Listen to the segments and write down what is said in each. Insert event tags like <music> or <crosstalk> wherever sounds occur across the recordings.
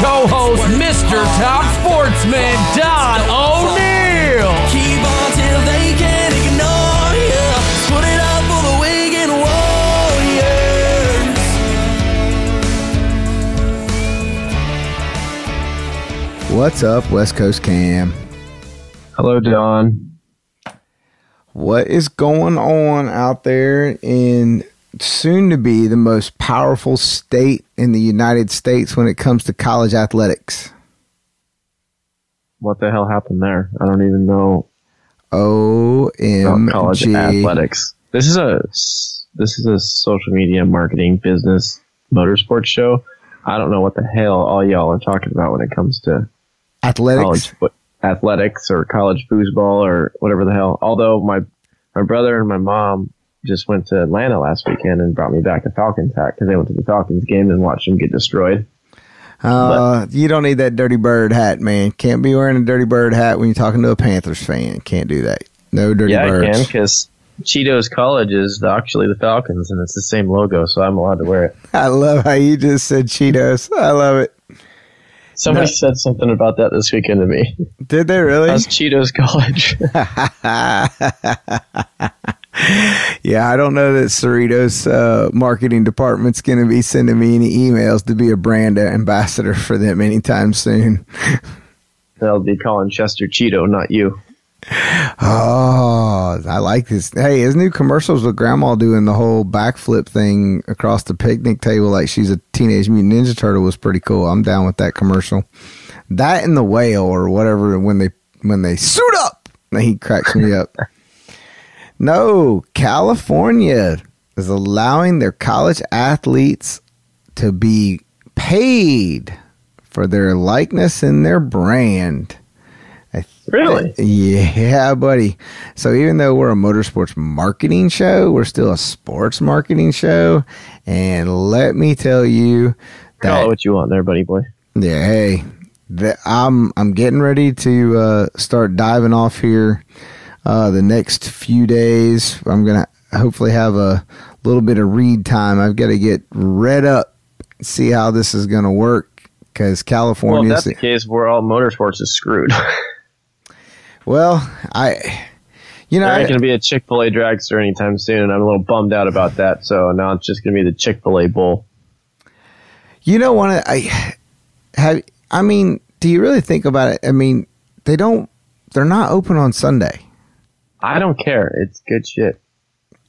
co-host Mr. Top Sportsman Don O'Neill. Keep on till they can't ignore you. Put it up for the Wigan Warriors. What's up, West Coast Cam? Hello, Don. What is going on out there in soon to be the most powerful state in the United States when it comes to college athletics? What the hell happened there? I don't even know O M college athletics. This is a this is a social media marketing business motorsports show. I don't know what the hell all y'all are talking about when it comes to Athletics. college athletics or college foosball or whatever the hell. Although my my brother and my mom just went to Atlanta last weekend and brought me back a Falcons hat because they went to the Falcons game and watched them get destroyed. Uh, you don't need that dirty bird hat, man. Can't be wearing a dirty bird hat when you're talking to a Panthers fan. Can't do that. No dirty yeah, I can because Cheetos College is actually the Falcons and it's the same logo, so I'm allowed to wear it. <laughs> I love how you just said Cheetos. I love it. Somebody No. said something about that this weekend to me. Did they really? That's Cheetos College. <laughs> <laughs> yeah, I don't know that Cerritos uh, marketing department's going to be sending me any emails to be a brand ambassador for them anytime soon. <laughs> They'll be calling Chester Cheeto, not you. Oh, I like this. Hey, his new commercials with Grandma doing the whole backflip thing across the picnic table like she's a Teenage Mutant Ninja Turtle was pretty cool. I'm down with that commercial. That and the whale or whatever when they when they suit up, he cracks me up. <laughs> No, California is allowing their college athletes to be paid for their likeness and their brand. I th- Really? yeah, buddy. So even though we're a motorsports marketing show, we're still a sports marketing show. And let me tell you Call it what you want there, buddy boy. yeah, hey, the, I'm I'm getting ready to uh, start diving off here. Uh, the next few days, I'm gonna hopefully have a little bit of read time. I've got to get read up, see how this is gonna work because California. Well, that's the case, we're all motorsports is screwed. <laughs> well, I, you know, there I- ain't going to be a Chick fil A dragster anytime soon, and I'm a little bummed out about that. So now it's just going to be the Chick fil A Bowl. You know, one I have. I mean, do you really think about it? I mean, they don't. They're not open on Sunday. I don't care. It's good shit.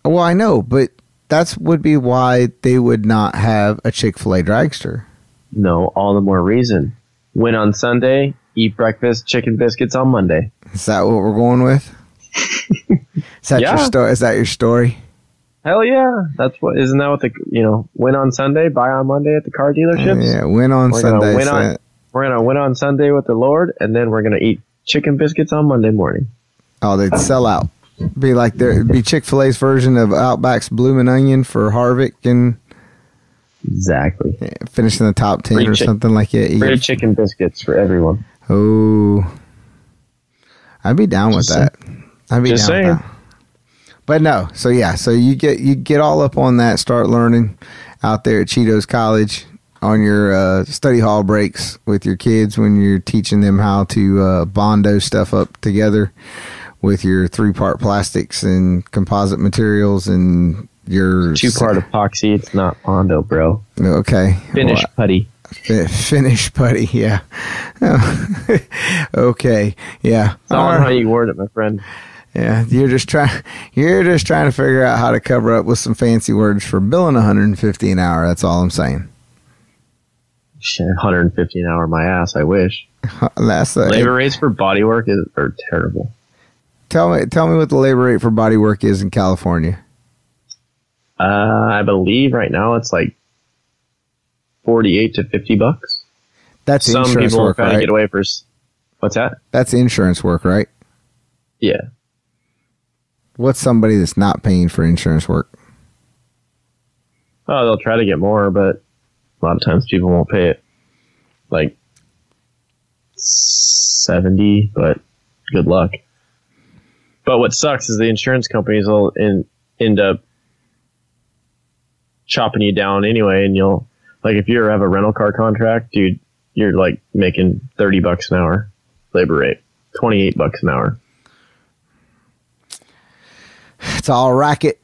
Well, I know, but that's would be why they would not have a Chick Fil A dragster. No, all the more reason. Win on Sunday, eat breakfast, chicken biscuits on Monday. Is that what we're going with? <laughs> Is that your story? Is that your story? Hell yeah. That's what, isn't that what the, you know, win on Sunday, buy on Monday at the car dealerships? Yeah, win on We're gonna Sunday. win on- We're to win on Sunday with the Lord, and then we're going to eat chicken biscuits on Monday morning. Oh, they'd sell out. Be like there. Be Chick Fil A's version of Outback's Bloomin' Onion for Harvick and Exactly. yeah, finish in the top ten Free or chick- something like that. Free chicken biscuits for everyone. Oh, I'd be down with Just that. I'd be Just down saying. with that. But no, so yeah, so you get you get all up on that. Start learning out there at Cheetos College on your uh, study hall breaks with your kids when you're teaching them how to uh, bondo stuff up together with your three part plastics and composite materials and your Two part epoxy. It's not Bondo, bro. Okay, Finish putty. Fi- finish putty. Yeah. <laughs> okay. Yeah. It's all on how you word it, my friend. Yeah. You're just trying. You're just trying to figure out how to cover up with some fancy words for billing 150 an hour. That's all I'm saying. Shit, 150 an hour, my ass. I wish. <laughs> That's the Labor rates for body work is, are terrible. Tell me. Tell me what the labor rate for body work is in California. Uh, I believe right now it's like 48 to 50 bucks. That's Some insurance people are work, trying to right? get away for. What's that? That's insurance work, right? Yeah. What's somebody that's not paying for insurance work? Oh, they'll try to get more, but a lot of times people won't pay it. Like 70, but good luck. But what sucks is the insurance companies will in, end up chopping you down anyway, and you'll like if you have a rental car contract, dude, you're like making thirty bucks an hour labor rate, twenty eight bucks an hour. It's all racket.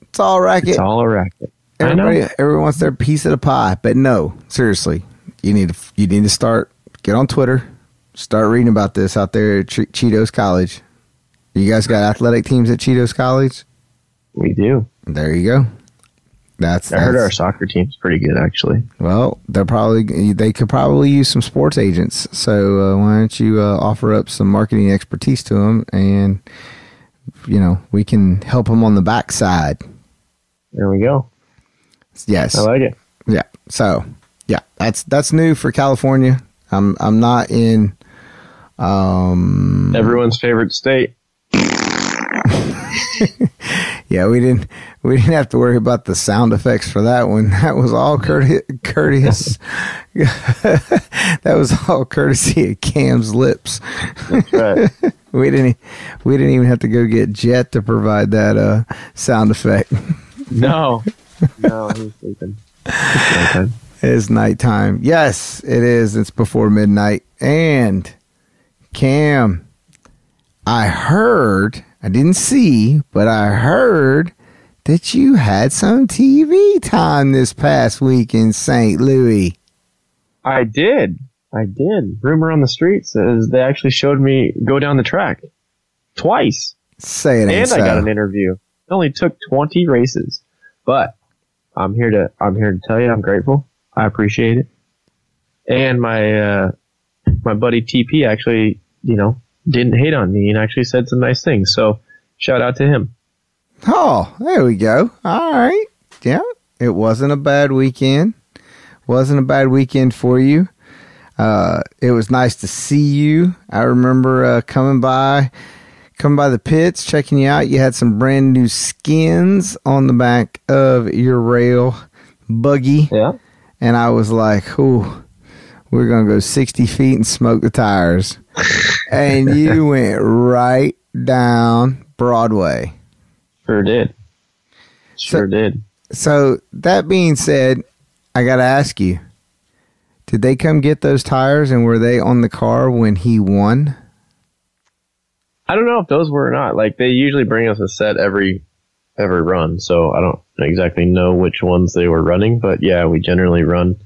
It's all racket. It's all a racket. Everybody, everyone wants their piece of the pie, but no, seriously, you need to you need to start get on Twitter, start reading about this out there at Cheetos College. You guys got athletic teams at Cheetos College? We do. There you go. That's, I heard our soccer team's pretty good actually. well. They're probably they could probably use some sports agents. So uh, why don't you uh, offer up some marketing expertise to them, and you know we can help them on the backside. There we go. Yes. I like it. Yeah. So yeah, that's that's new for California. I'm I'm not in. Um. Everyone's favorite state. <laughs> Yeah, we didn't we didn't have to worry about the sound effects for that one. <laughs> That was all courteous. courteous. <laughs> that was all courtesy of Cam's lips. Right. We didn't we didn't even have to go get Jet to provide that uh, sound effect. no. No, he's sleeping. It's nighttime. It's nighttime. Yes, it is. It's before midnight. And Cam, I heard, I didn't see, but I heard that you had some TV time this past week in St. Louis. I did. I did. Rumor on the street says they actually showed me go down the track twice. Say it and so. I got an interview. It only took 20 races, but I'm here to I'm here to tell you I'm grateful. I appreciate it. And my uh, my buddy TP actually, you know, didn't hate on me and actually said some nice things. So shout out to him. Oh, there we go. All right. Yeah, it wasn't a bad weekend. Wasn't a bad weekend for you. Uh, it was nice to see you. I remember uh, coming by, coming by the pits, checking you out. You had some brand new skins on the back of your rail buggy, Yeah. and I was like, "Ooh, we're gonna go sixty feet and smoke the tires." <laughs> and you <laughs> went right down Broadway. Sure did. Sure did. So that being said, I got to ask you: Did they come get those tires, and were they on the car when he won? I don't know if those were or not. Like they usually bring us a set every every run, so I don't exactly know which ones they were running. But yeah, we generally run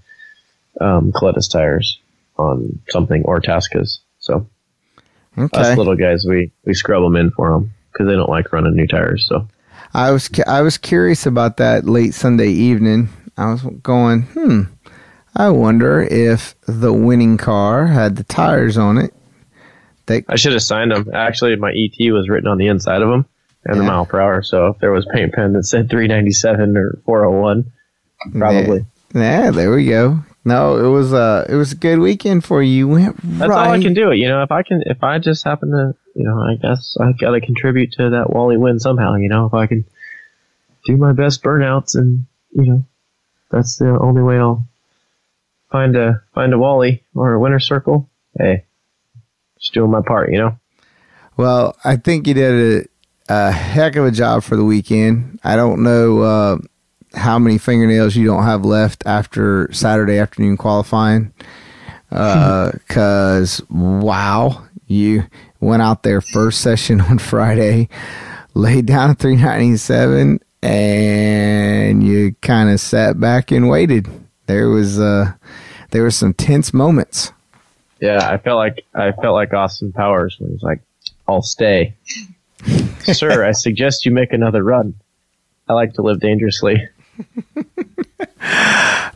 um, Coletus tires on something or Tascas. So Okay, us little guys, we we scrub them in for them because they don't like running new tires. So I was I was curious about that late Sunday evening. I was going, hmm. I wonder if the winning car had the tires on it. They I should have signed them. Actually, my ET was written on the inside of them and the mile per hour. So if there was paint pen that said 397 or 401, probably. yeah, there we go. No, it was uh it was a good weekend for you. That's right. all I can do. It, you know, if I can, if I just happen to, you know, I guess I got to contribute to that Wally win somehow. You know, if I can do my best burnouts, and you know, that's the only way I'll find a find a Wally or a winner circle. Hey, just doing my part. You know. Well, I think you did a, a heck of a job for the weekend. I don't know uh, how many fingernails you don't have left after Saturday afternoon qualifying. <laughs> Because, wow, you went out there first session <laughs> on Friday, laid down a 397, and you kind of sat back and waited. There was uh, there were some tense moments. Yeah, I felt like I felt like Austin Powers when he's like, "I'll stay." <laughs> Sir, I suggest you make another run. I like to live dangerously.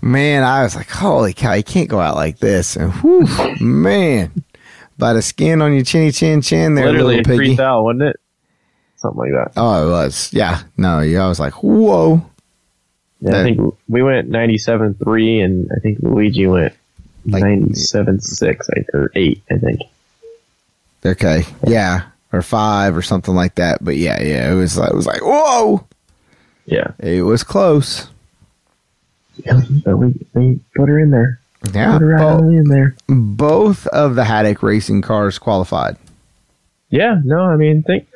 Man, I was like, holy cow, you can't go out like this. And whew, man, by the skin on your chinny chin chin there, Literally little piggy. thou, wasn't it? Something like that. Oh, it was. Yeah. No, yeah, I was like, whoa. Yeah, I think we went ninety-seven three, and I think Luigi went Like- ninety-seven six or eight. I think. Okay. Yeah. Or five or something like that. But yeah, yeah, it was, it was like, whoa. Yeah, It was close. but we they put her in there. Yeah. Put her right Bo- in there. both of the Haddock racing cars qualified. Yeah, no, I mean, think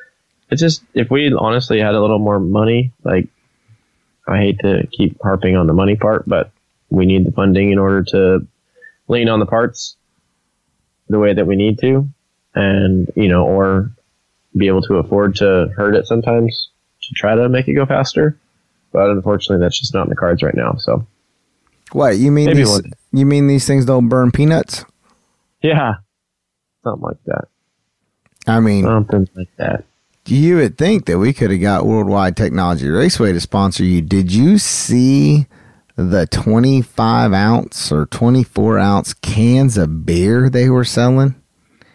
it's just if we honestly had a little more money, like I hate to keep harping on the money part, but we need the funding in order to lean on the parts the way that we need to, and you know, or be able to afford to hurt it sometimes to try to make it go faster. But unfortunately, that's just not in the cards right now. So What you mean? Maybe These, one- you mean these things don't burn peanuts? yeah, something like that. I mean, Something like that. you would think that we could have got Worldwide Technology Raceway to sponsor you. Did you see the 25 ounce or 24 ounce cans of beer they were selling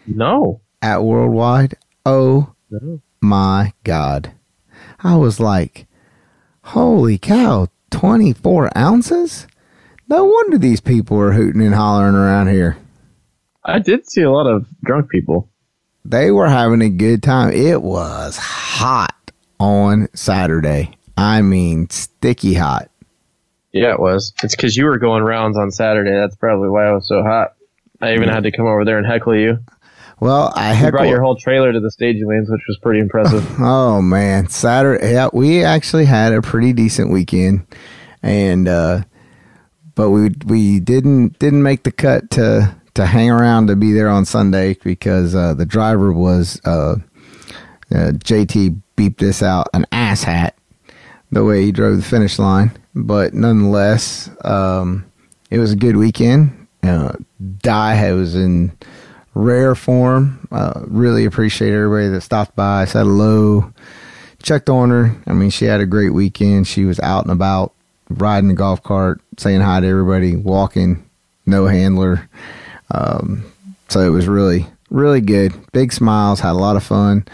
No, at Worldwide? Oh no. my God. I was like, holy cow, 24 ounces? No wonder these people are hooting and hollering around here. I did see a lot of drunk people. They were having a good time. It was hot on Saturday. I mean, sticky hot. Yeah, it was. It's because you were going rounds on Saturday. That's probably why it was so hot. I even had to come over there and heckle you. Well, I You brought your whole trailer to the staging lanes, which was pretty impressive. <laughs> Oh man, Saturday. Yeah, we actually had a pretty decent weekend, and uh, but we we didn't didn't make the cut to to hang around to be there on Sunday because uh, the driver was uh, uh, JT beeped this out an ass hat the way he drove the finish line, but nonetheless, um, it was a good weekend. Uh, Die was in rare form. Uh, really appreciate everybody that stopped by, said hello, checked on her. I mean, she had a great weekend. She was out and about, riding the golf cart, saying hi to everybody, walking, no handler. Um, so it was really, really good. Big smiles, had a lot of fun.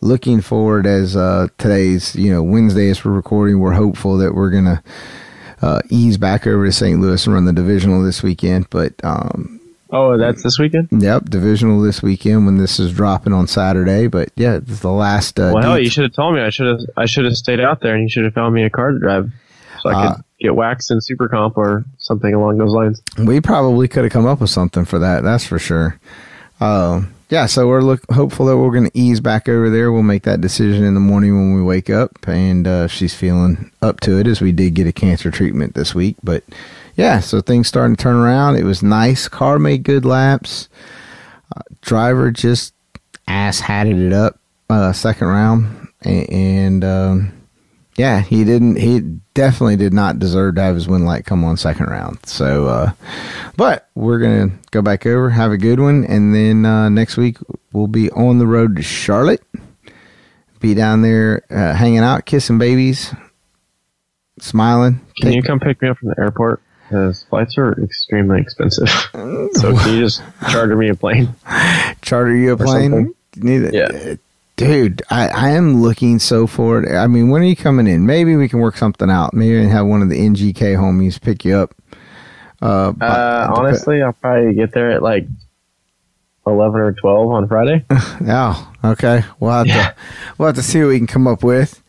Looking forward as uh, today's, you know, Wednesday as we're recording, we're hopeful that we're gonna uh, ease back over to St. Louis and run the divisional this weekend. But um, oh, that's this weekend? Yep, divisional this weekend when this is dropping on Saturday. But yeah, it's the last. Uh, Well, hell, you should have told me. I should have. I should have stayed out there, and you should have found me a car to drive, so I Uh, could get waxed in Super Comp or something along those lines. we probably could have come up with something for that. That's for sure. Um, yeah, so we're look hopeful that we're going to ease back over there. We'll make that decision in the morning when we wake up, and uh, she's feeling up to it as we did get a cancer treatment this week. But yeah, so things starting to turn around. It was nice. Car made good laps. Uh, driver just ass hatted it up uh, second round, and, and um, yeah, he didn't. He definitely did not deserve to have his win light come on second round. So, uh, but we're gonna go back over, have a good one, and then uh, next week we'll be on the road to Charlotte. Be down there uh, hanging out, kissing babies, smiling. Can you come pick me up from the airport? Because flights are extremely expensive. <laughs> so can you just <laughs> charter me a plane? charter you a plane? it. Yeah. Dude, I, I am looking so forward. I mean, when are you coming in? Maybe we can work something out. Maybe I have one of the NGK homies pick you up. Uh, Uh, honestly, I'll probably get there at like eleven or twelve on Friday. <laughs> Oh, okay. We'll have Yeah. to we'll have to see what we can come up with.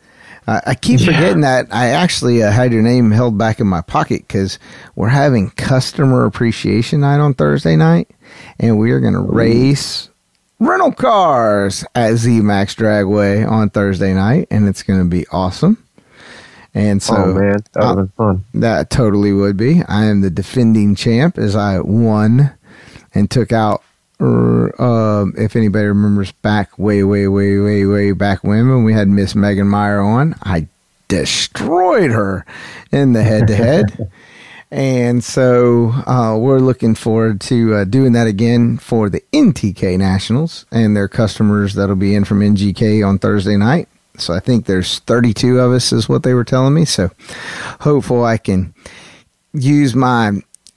Uh, I keep Yeah. forgetting that I actually uh, had your name held back in my pocket because we're having customer appreciation night on Thursday night, and we are going to race rental cars at ZMAX Dragway on Thursday night, and it's going to be awesome. And so, oh man, that would been fun. that totally would be. I am the defending champ as I won and took out. Er, Um, if anybody remembers back way, way, way, way, way back when when we had Miss Megan Meyer on, I destroyed her in the head to head. And so uh, we're looking forward to uh, doing that again for the NTK Nationals and their customers that'll be in from NGK on Thursday night. So I think there's 32 of us, is what they were telling me. So hopeful I can use my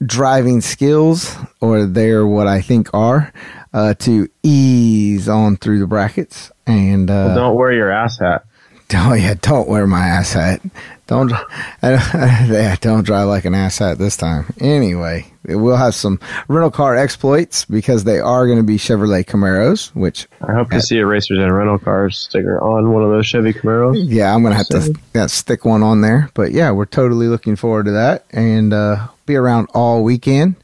driving skills, or they're what I think are, uh, to ease on through the brackets. And uh, Well, don't wear your ass hat. <laughs> Oh yeah, don't wear my ass hat. Don't, <laughs> <laughs> yeah, don't drive like an ass hat this time. Anyway, we'll have some rental car exploits because they are going to be Chevrolet Camaros, which I hope to see a Racers and Rental Cars sticker on one of those Chevy Camaros. yeah, I'm going to have to yeah, stick one on there. But yeah, we're totally looking forward to that and uh, be around all weekend.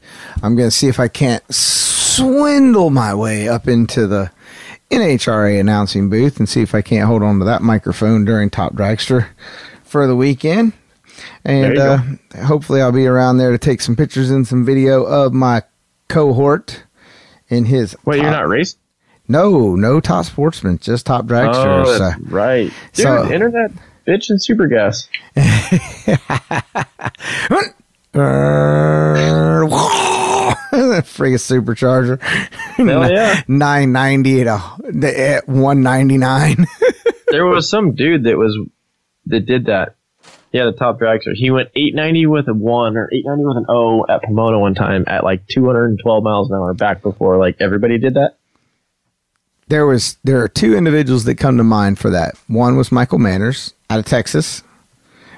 I'm going to see if I can't swindle my way up into the NHRA announcing booth and see if I can't hold on to that microphone during Top Dragster for the weekend. And uh, hopefully, I'll be around there to take some pictures and some video of my cohort in his. Wait, you're not racing? No, no top sportsman, just top dragsters. Oh, so- right. Dude, so- internet bitch and super gas. <laughs> Friggin' supercharger. Hell yeah. 990 at, a, at 199. <laughs> there was some dude that was that did that. Yeah, the top dragster. He went 890 with a one or 890 with an O at Pomona one time at like 212 miles an hour. Back before like everybody did that. there was there are two individuals that come to mind for that. One was Michael Manners out of Texas.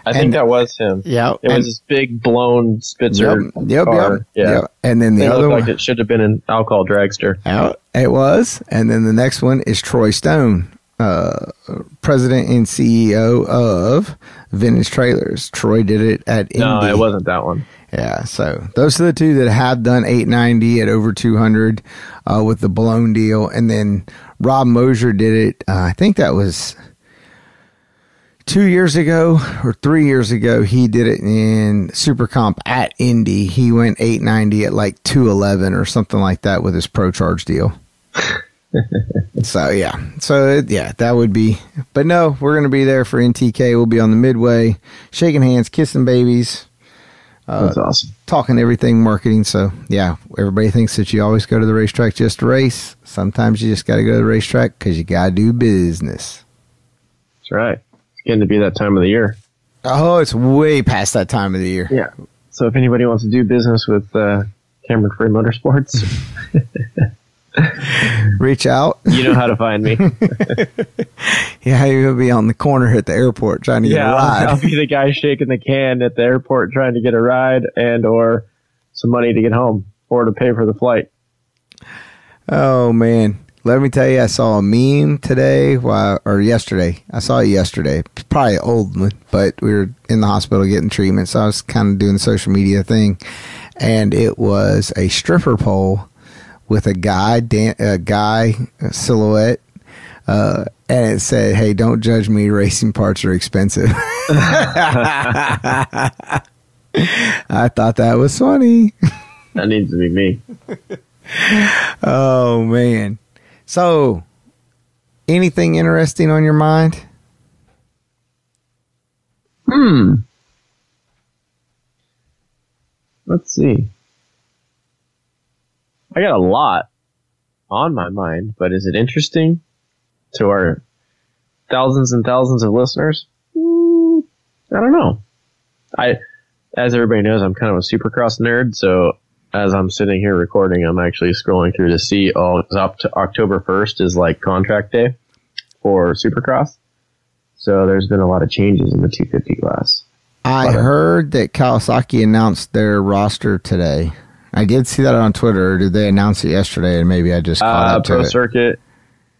I think that was him. Yeah, It and- was this big blown Spitzer Yep, yep, car. yep, Yeah. yep. And then the It other looked one, like it should have been an alcohol dragster. out it was, and then the next one is Troy Stone, uh, president and CEO of Vintage Trailers. Troy did it at No, Indy. it wasn't that one. Yeah, so those are the two that have done 890 at over 200 uh, with the blown deal, and then Rob Mosier did it. Uh, I think that was two years ago or three years ago. He did it in Super Comp at Indy. He went 890 at like 211 or something like that with his Pro Charge deal. <laughs> so yeah, so yeah, that would be. But no, we're gonna be there for NTK. We'll be on the midway, shaking hands, kissing babies That's awesome. talking everything marketing. So yeah, everybody thinks that you always go to the racetrack just to race. Sometimes you just got to go to the racetrack because you got to do business. That's right. It's getting to be that time of the year. Oh, it's way past that time of the year. Yeah. So if anybody wants to do business with uh, Cameron Free Motorsports, <laughs> <laughs> Reach out. you know how to find me. <laughs> Yeah, you'll be on the corner at the airport trying to get yeah, a I'll, I'll be the guy shaking the can at the airport trying to get a ride and or some money to get home or to pay for the flight. Oh man, let me tell you, I saw a meme today, or yesterday. I saw it yesterday. Probably an old one, but we were in the hospital getting treatment, so I was kind of doing the social media thing, and it was a stripper pole with a guy, dan- a guy silhouette, uh, and it said, "Hey, don't judge me. Racing parts are expensive." <laughs> I thought that was funny. That needs to be me. Oh man. So, anything interesting on your mind? Hmm. Let's see. I got a lot on my mind, but is it interesting to our thousands and thousands of listeners? Hmm, I don't know. I, as everybody knows, I'm kind of a supercross nerd, so as I'm sitting here recording, I'm actually scrolling through to see. Oh, up to October 1st is like contract day for supercross. So there's been a lot of changes in the 250 class. I heard that Kawasaki announced their roster today. I did see that on Twitter. Or did they announce it yesterday? And maybe I just caught Uh, up to Pro it. Circuit,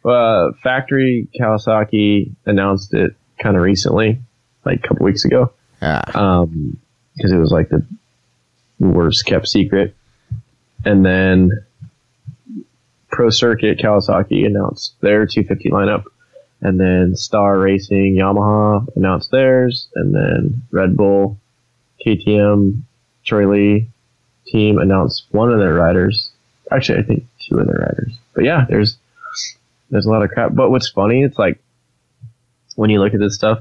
uh, factory Kawasaki announced it kind of recently, like a couple weeks ago, Yeah. um, because it was like the worst kept secret. And then Pro Circuit Kawasaki announced their 250 lineup, and then Star Racing Yamaha announced theirs, and then Red Bull, KTM, Troy Lee team announced one of their riders. Actually, I think two of their riders. But yeah, there's there's a lot of crap. But what's funny, it's like when you look at this stuff,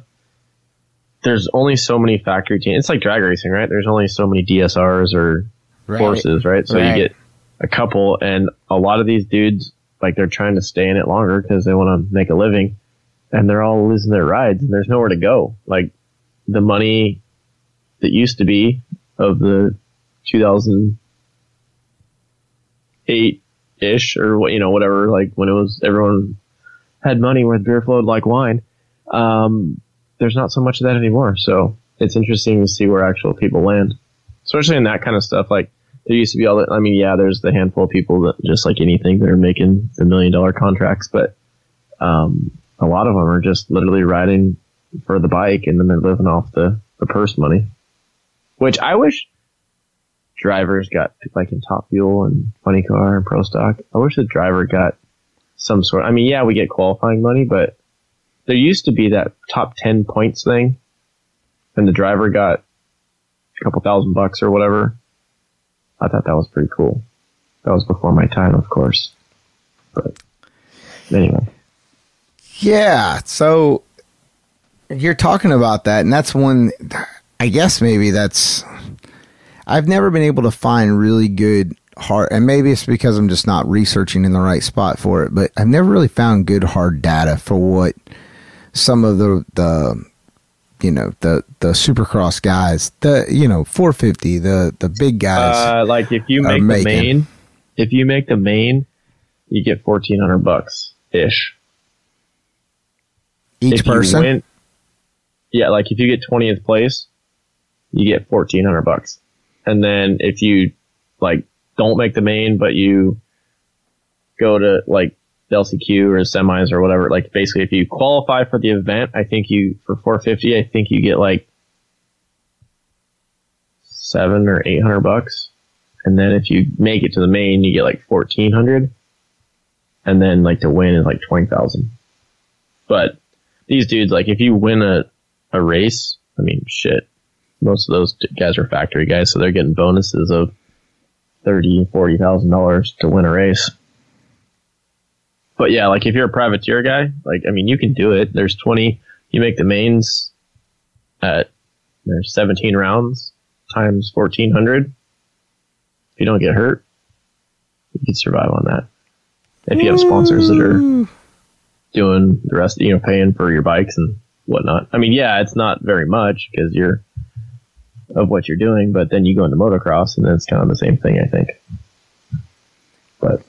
there's only so many factory teams. It's like drag racing, right? There's only so many DSRs or Right. forces, right? So Right. you get a couple, and a lot of these dudes, like they're trying to stay in it longer because they want to make a living, and they're all losing their rides, and there's nowhere to go. Like the money that used to be of the 2008 ish or you know whatever like when it was everyone had money where beer flowed like wine um, there's not so much of that anymore. So it's interesting to see where actual people land especially in that kind of stuff. Like there used to be all that i mean yeah there's the handful of people that just like anything that are making the million dollar contracts but um, a lot of them are just literally riding for the bike and then they're living off the, the purse money which i wish drivers got like in top fuel and funny car and pro stock i wish the driver got some sort i mean yeah we get qualifying money but there used to be that top 10 points thing and the driver got a couple thousand bucks or whatever i thought that was pretty cool that was before my time, of course. But anyway, Yeah. So you're talking about that, and that's one. I guess maybe that's. I've never been able to find really good hard, and maybe it's because I'm just not researching in the right spot for it. But I've never really found good hard data for what some of the the you know the the supercross guys, the you know 450, the the big guys. uh, like if you make the main, if you make the main, you get fourteen hundred bucks ish. each if person. win- yeah, like if you get twentieth place, you get fourteen hundred bucks, and then if you like don't make the main, but you go to like LCQ or semis or whatever, like basically if you qualify for the event, I think you for four fifty, I think you get like seven or eight hundred bucks, and then if you make it to the main, you get like fourteen hundred, and then like to win is like twenty thousand. But these dudes, like, if you win a, a race, I mean, shit, most of those guys are factory guys, so they're getting bonuses of thirty, forty thousand dollars to win a race. But yeah, like if you're a privateer guy, like I mean, you can do it. There's twenty. You make the mains at there's seventeen rounds times fourteen hundred. If you don't get hurt, you can survive on that. If you have sponsors that are doing the rest, you know, paying for your bikes and whatnot. I mean, yeah, it's not very much because you're of what you're doing, but then you go into motocross and then it's kind of the same thing, I think. But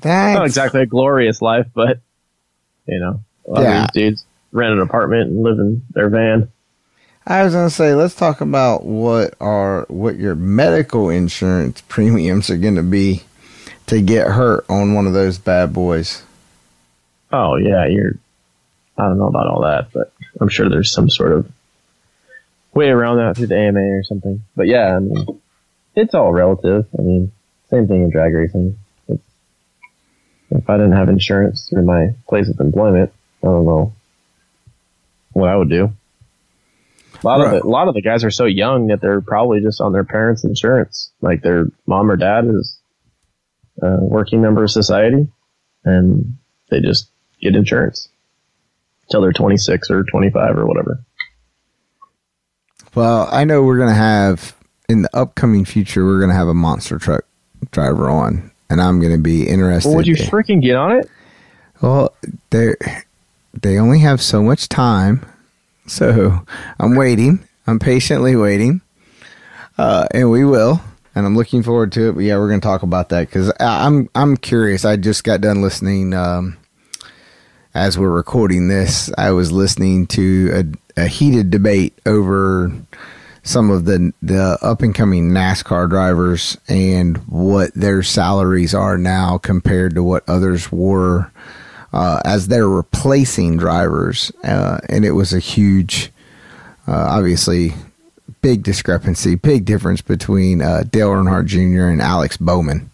That's not exactly a glorious life, but you know, a lot Yeah. of these dudes rent an apartment and live in their van. I was gonna say, let's talk about what are what your medical insurance <laughs> premiums are gonna be to get hurt on one of those bad boys. Oh yeah, you're. I don't know about all that, but I'm sure there's some sort of way around that through the AMA or something. But yeah, I mean, it's all relative. I mean, same thing in drag racing. It's, if I didn't have insurance through my place of employment, I don't know what I would do. A lot Right. of the, a lot of the guys are so young that they're probably just on their parents' insurance. Like their mom or dad is a working member of society, and they just get insurance until they're 26 or 25 or whatever. Well, I know we're gonna have in the upcoming future we're gonna have a monster truck driver on, and I'm gonna be interested. Well, would you freaking get on it? Well, they they only have so much time, so I'm waiting. I'm patiently waiting, uh, and we will. And I'm looking forward to it. But yeah, we're going to talk about that because I'm I'm curious. I just got done listening. Um, as we're recording this, I was listening to a, a heated debate over some of the the up and coming NASCAR drivers and what their salaries are now compared to what others were uh, as they're replacing drivers, uh, and it was a huge, uh, obviously, big discrepancy, big difference between uh, Dale Earnhardt Jr. and Alex Bowman,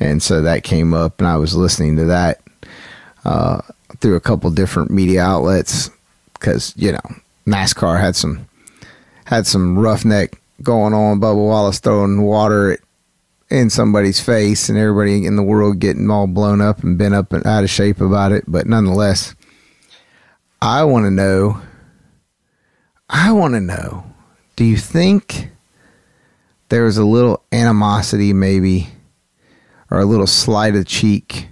and so that came up, and I was listening to that uh, through a couple different media outlets because you know NASCAR had some had some roughneck going on. Bubba Wallace throwing water in somebody's face and everybody in the world getting all blown up and bent up and out of shape about it. But nonetheless, I want to know. I want to know. Do you think there was a little animosity, maybe, or a little slight of cheek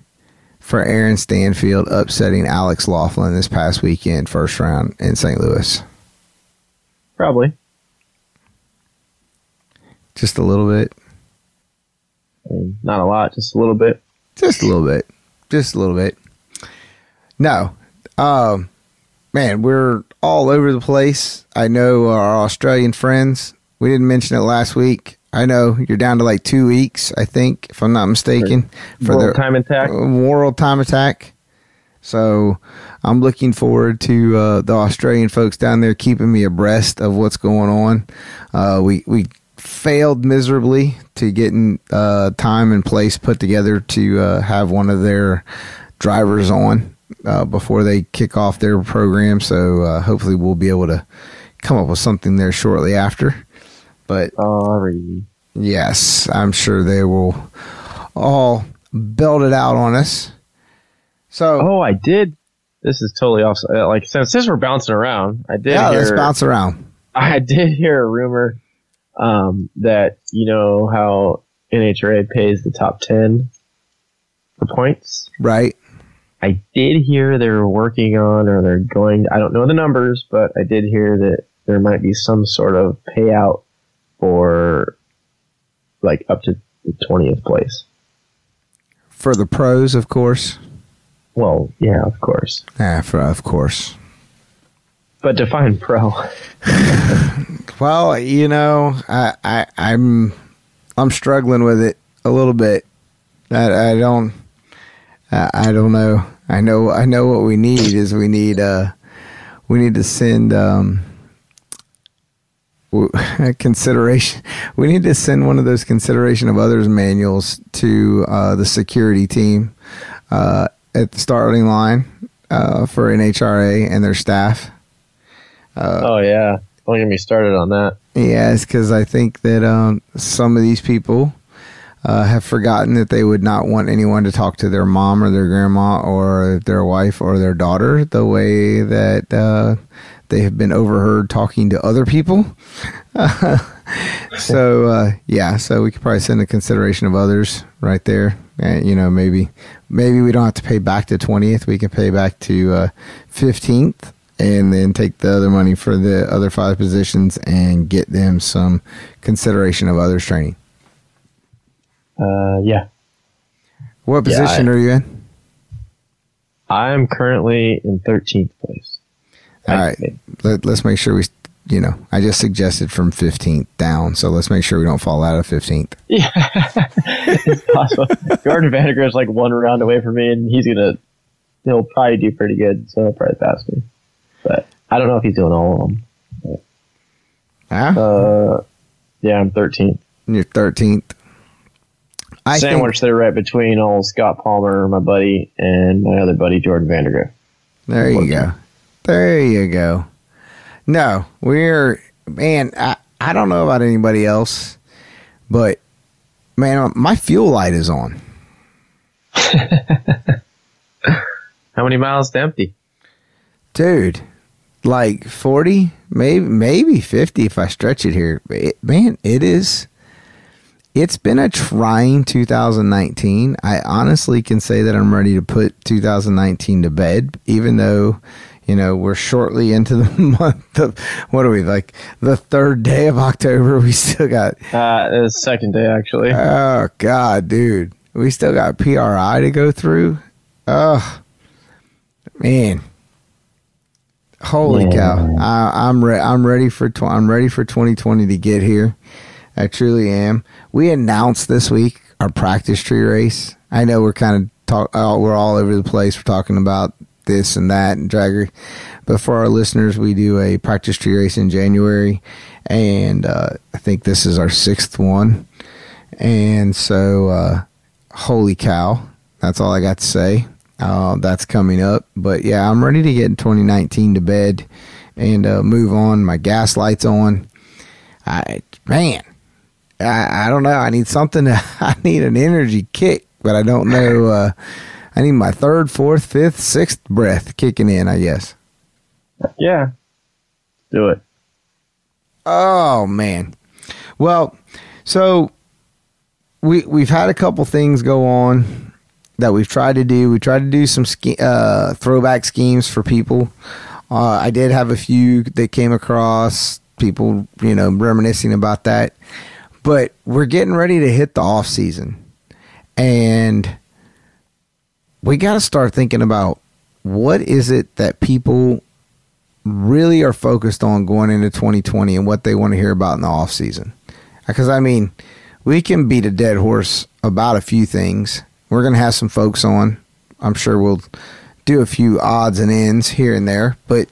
for Aaron Stanfield upsetting Alex Laughlin this past weekend, first round in St. Louis? Probably. Just a little bit. I mean, not a lot, just a little bit. Just a little bit. Just a little bit. No. Um man, we're all over the place. I know our Australian friends. We didn't mention it last week. I know you're down to like two weeks, I think, if I'm not mistaken, for World the time attack. World Time Attack. So I'm looking forward to uh, the Australian folks down there keeping me abreast of what's going on. Uh, we we failed miserably to getting uh, time and place put together to uh, have one of their drivers on uh, before they kick off their program. So uh, hopefully we'll be able to come up with something there shortly after. But Sorry. Yes, I'm sure they will all belt it out on us. So Oh, I did. This is totally off. uh, Like since since we're bouncing around, I did. yeah, hear, let's bounce around. <laughs> I did hear a rumor um, that you know how NHRA pays the top ten for points. Right. I did hear they're working on, or they're going. I don't know the numbers, but I did hear that there might be some sort of payout for like up to the twentieth place. For the pros, of course. Well, yeah, of course, Yeah, for of course. but define pro. <laughs> Well, you know, I, I I'm I'm struggling with it a little bit. I, I don't I, I don't know. I know I know what we need is we need uh we need to send um <laughs> consideration we need to send one of those consideration of others manuals to uh, the security team uh, at the starting line uh, for NHRA and their staff. oh yeah, don't get me started on that. Yes, because I think that um, some of these people uh, have forgotten that they would not want anyone to talk to their mom or their grandma or their wife or their daughter the way that uh, they have been overheard talking to other people. <laughs> so uh, yeah, so we could probably send a consideration of others right there. And you know, maybe maybe we don't have to pay back to twentieth. We can pay back to fifteenth, and then take the other money for the other five positions and get them some consideration of others training. Uh, yeah, What Yeah, position I- are you in? I'm currently in thirteenth place. All right, Let, let's make sure we. You know, I just suggested from fifteenth down, so let's make sure we don't fall out of fifteenth. <laughs> Yeah, it's possible. Jordan Vandergrift's like one round away from me, and he's gonna. He'll probably do pretty good, so he'll probably pass me. But I don't know if he's doing all of them. Huh? Uh, yeah, I'm 13th. You're thirteenth. I think Sandwiched there right between old Scott Palmer, my buddy, and my other buddy Jordan Vandergrift. There you go. There you go. No, we're man. I I don't know about anybody else, but man, my fuel light is on. <laughs> How many miles to empty? dude like 40 maybe maybe 50 if i stretch it here it, man it is it's been a trying 2019 i honestly can say that i'm ready to put 2019 to bed even though you know we're shortly into the <laughs> month of what are we like the third day of october we still got Uh, was second day actually. Oh God, dude, we still got PRI to go through. Oh man, holy Yeah. cow! I, I'm re- I'm ready for tw- I'm ready for 2020 to get here. I truly am. We announced this week our practice tree race. I know we're kind of talk. Uh, we're all over the place. We're talking about this and that and dragger. But for our listeners, we do a practice tree race in January, and uh, I think this is our sixth one. And so, uh, holy cow, that's all I got to say. Uh, that's coming up. But yeah, I'm ready to get 2019 to bed and uh, move on. My gas lights on. I man, I, I don't know. I need something. To, <laughs> I need an energy kick, but I don't know. I need my third, fourth, fifth, sixth breath kicking in. I guess. Yeah, do it. Oh man. Well, so we we've had a couple things go on that we've tried to do. We tried to do some ske- uh, throwback schemes for people. Uh, I did have a few that came across people, you know, reminiscing about that. But we're getting ready to hit the off season, and we got to start thinking about what is it that people really are focused on going into 2020 and what they want to hear about in the off season. Because I mean, we can beat a dead horse about a few things. We're going to have some folks on. I'm sure we'll do a few odds and ends here and there, but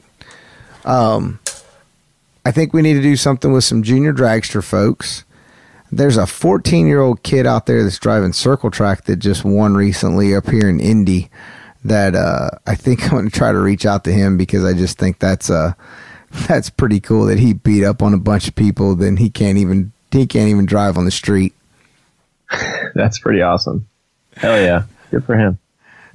um, I think we need to do something with some junior dragster folks. There's a 14 year old kid out there that's driving circle track that just won recently up here in Indy. That uh, I think <laughs> I'm going to try to reach out to him because I just think that's uh, <laughs> that's pretty cool that he beat up on a bunch of people. Then he can't even he can't even drive on the street. <laughs> That's pretty awesome. Hell yeah. Good for him.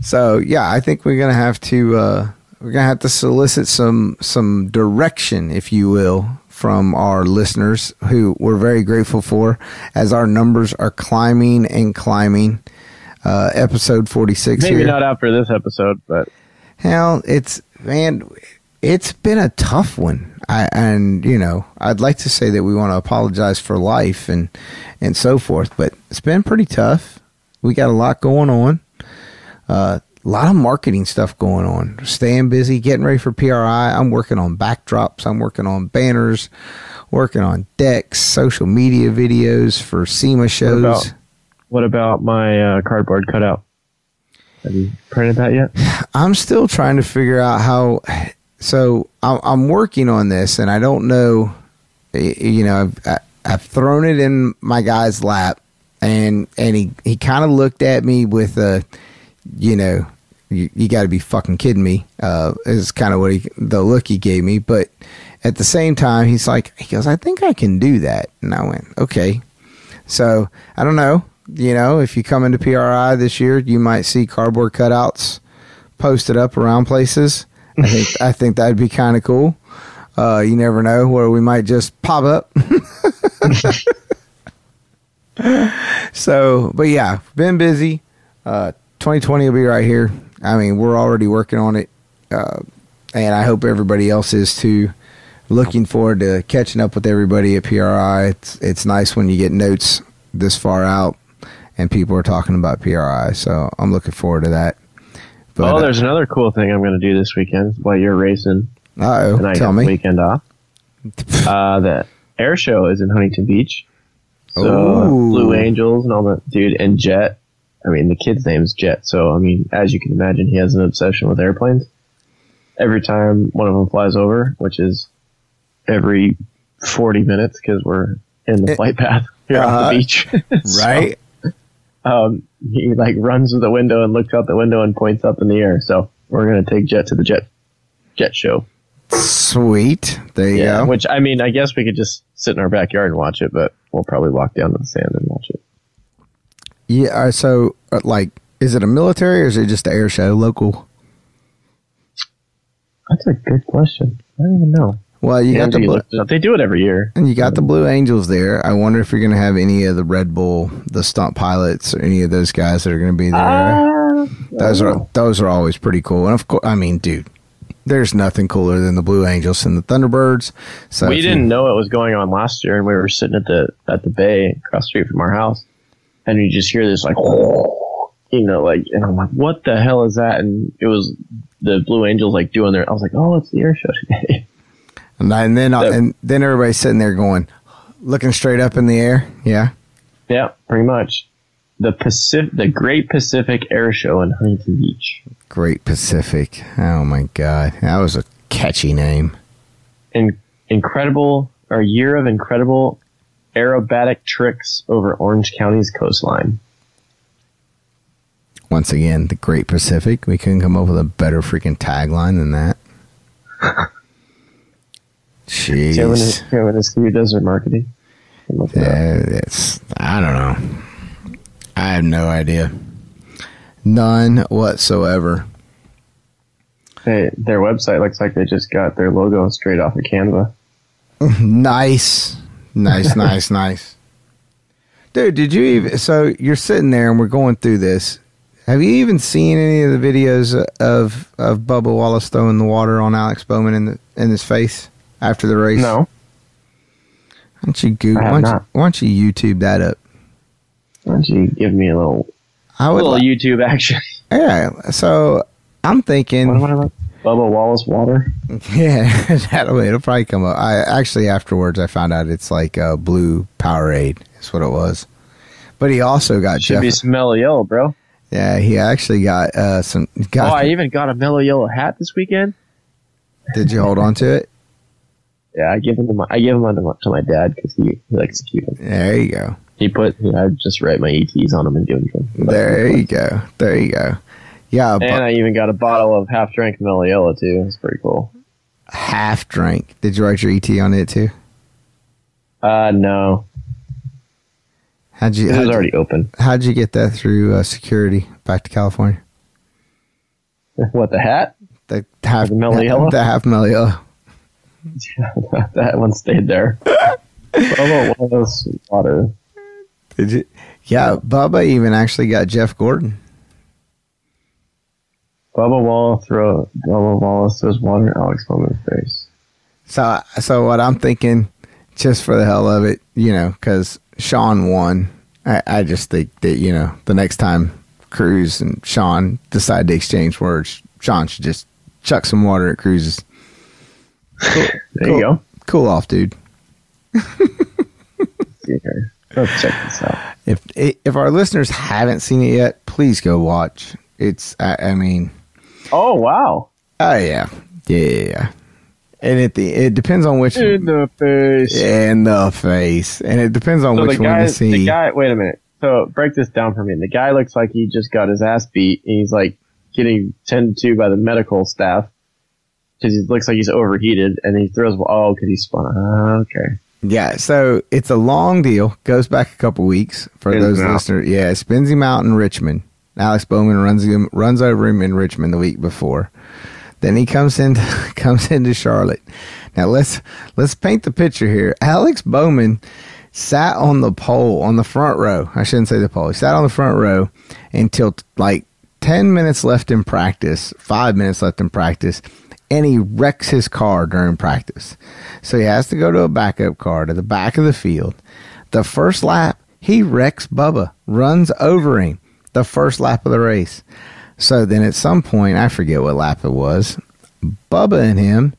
So yeah, I think we're gonna have to uh, we're gonna have to solicit some some direction, if you will, from our listeners, who we're very grateful for, as our numbers are climbing and climbing. Uh, episode forty six Maybe here. not after this episode, but Hell, it's man, it's been a tough one. I and you know, I'd like to say that we want to apologize for life and and so forth, but it's been pretty tough. We got a lot going on. Uh, a lot of marketing stuff going on. Staying busy, getting ready for PRI. I'm working on backdrops. I'm working on banners, working on decks, social media videos for SEMA shows. about- what about my uh, cardboard cutout? Have you printed that yet? <sighs> I'm still trying to figure out how. So I'm, I'm working on this, and I don't know. You know, I've, I've thrown it in my guy's lap, and and he he kind of looked at me with a, you know, you, you got to be fucking kidding me. Uh, is kind of what he the look he gave me, but at the same time, he's like, he goes, I think I can do that, and I went, okay. So I don't know. You know, if you come into PRI this year, you might see cardboard cutouts posted up around places. I think <laughs> I think that'd be kind of cool. Uh, you never know where we might just pop up. <laughs> so, but yeah, been busy. Uh, 2020 will be right here. I mean, we're already working on it, uh, and I hope everybody else is too. Looking forward to catching up with everybody at PRI. It's it's nice when you get notes this far out, and people are talking about PRI. So I'm looking forward to that. But, oh, there's another cool thing I'm going to do this weekend while you're racing uh oh, tell me. weekend off. <laughs> Uh, the air show is in Huntington Beach. So uh, Ooh. Blue Angels and all the dude and Jet. I mean, the kid's name's Jet. So I mean, as you can imagine, he has an obsession with airplanes. Every time one of them flies over, which is every 40 minutes because we're in the It- flight path here on Uh, the beach. <laughs> <laughs> So, Right? um, he like runs to the window and looks out the window and points up in the air. So we're gonna take Jet to the Jet Jet show. Sweet. There you Yeah, go. which I mean, I guess we could just sit in our backyard and watch it, but we'll probably walk down to the sand and watch it. Yeah. uh, So, uh, like, is it a military or is it just an air show local? That's a good question. I don't even know. Well, you got the Blue. They do it every year. and you got the Blue Angels there. I wonder if you're going to have any of the Red Bull, the stunt pilots, or any of those guys that are going to be there. Ah, those are those are always pretty cool. And of course, I mean, dude, there's nothing cooler than the Blue Angels and the Thunderbirds. So we didn't know it was going on last year, and we were sitting at the at the bay across the street from our house, and you just hear this like, <laughs> you know, like, and I'm like, what the hell is that? And it was the Blue Angels like doing their. I was like, oh, it's the air show today. <laughs> And then uh, and then, and then everybody's sitting there going, looking straight up in the air. Yeah. yeah, pretty much. The Pacific, the Great Pacific Air Show in Huntington Beach. Great Pacific. Oh my God, that was a catchy name. in, incredible or year of incredible aerobatic tricks over Orange County's coastline. Once again, the Great Pacific. We couldn't come up with a better freaking tagline than that. <laughs> Kevin is, Jeez. Kevin is who does their marketing. I'm looking it up. Yeah, it's I don't know. I have no idea. None whatsoever. They, their website looks like they just got their logo straight off of Canva. <laughs> Nice. Nice, <laughs> nice, nice. Dude, did you even so you're sitting there and we're going through this. Have you even seen any of the videos of of Bubba Wallace throwing the water on Alex Bowman in the in his face after the race? No, Why don't you Google? Why don't you, why don't you YouTube that up? why don't you give me a little, I would. little Li- YouTube action? yeah. So I'm thinking. what like? Bubba Wallace Water. <laughs> Yeah, <laughs> that'll it'll probably come up. I actually afterwards I found out it's like a blue Powerade. Is what it was. But he also got Should Jeff. be some mellow yellow, bro. yeah, he actually got uh some. Oh, Got, I even got a mellow yellow hat this weekend. did you hold on to it? <laughs> Yeah, I give him to my, I give him to my, to my dad because he, he likes to keep them. There you go. He put, I just write my ETs on them and give them to him. There you go. There you go. Yeah, And I even got a bottle of half drink mellow yellow too. It's pretty cool. half drink. Did you write your ET on it too? Uh, no. How'd you? It How'd was you, already open. how'd you get that through uh, security back to California? <laughs> What the hat? The half The mellow? <laughs> The half mellow <laughs> yellow. that one stayed there. Bubba Wallace water. Did you? Yeah, Bubba even actually got Jeff Gordon. Bubba Wallace throw Bubba Wallace throws water in Alex Bowman's face. So, so what I'm thinking, just for the hell of it, you know, because Sean won. I, I just think that you know the next time Cruz and Sean decide to exchange words, Sean should just chuck some water at Cruz's. There Cool. you go. Cool off, dude. Let's check this out. If if our listeners haven't seen it yet, please go watch. It's I, I mean, Oh wow! oh yeah, yeah. And it the it depends on which In the face. in the face, and it depends on So which the one guy, to see. the guy. Wait a minute. So break this down for me. The guy looks like he just got his ass beat, and he's like getting tended to by the medical staff because he looks like he's overheated, and he throws. Oh, because he spun. Ah, Okay. Yeah, so it's a long deal. Goes back a couple weeks for Spins those listeners. Yeah, spins him out in Richmond. Alex Bowman runs him runs over him in Richmond the week before. Then he comes in <laughs> comes into Charlotte. Now let's let's paint the picture here. Alex Bowman sat on the pole on the front row. I shouldn't say the pole. He sat on the front row until like ten minutes left in practice, five minutes left in practice, and he wrecks his car during practice. So he has to go to a backup car to the back of the field. The first lap, he wrecks Bubba, runs over him the first lap of the race. So then at some point, I forget what lap it was, Bubba and him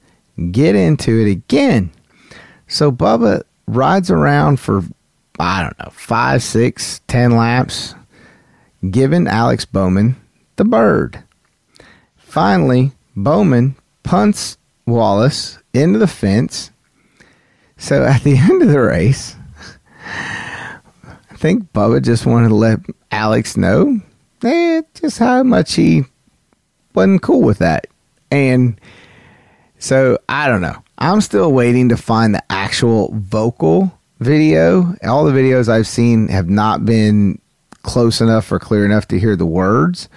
get into it again. So Bubba rides around for, I don't know, five, six, ten laps, giving Alex Bowman the bird. Finally, Bowman punts Wallace into the fence. So at the <laughs> end of the race, think Bubba just wanted to let Alex know eh, just how much he wasn't cool with that. And so I don't know. I'm still waiting to find the actual vocal video. All the videos I've seen have not been close enough or clear enough to hear the words.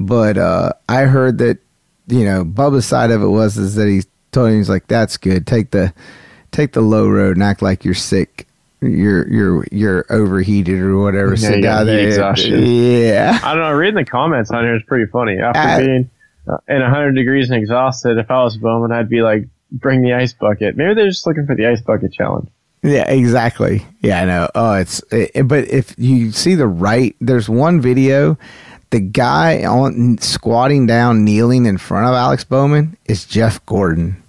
But uh, I heard that you know Bubba's side of it was is that he told him he's like that's good. Take the take the low road and act like you're sick. You're you're you're overheated or whatever. Yeah, Sit down there. exhaustion. Yeah. I don't know. Reading the comments on here is pretty funny. After Uh, being uh, in 100 degrees and exhausted, if I was Bowman, I'd be like, bring the ice bucket. Maybe they're just looking for the ice bucket challenge. Yeah, exactly. Yeah, I know. Oh, it's it, but if you see the right, there's one video. The guy on squatting down, kneeling in front of Alex Bowman is Jeff Gordon,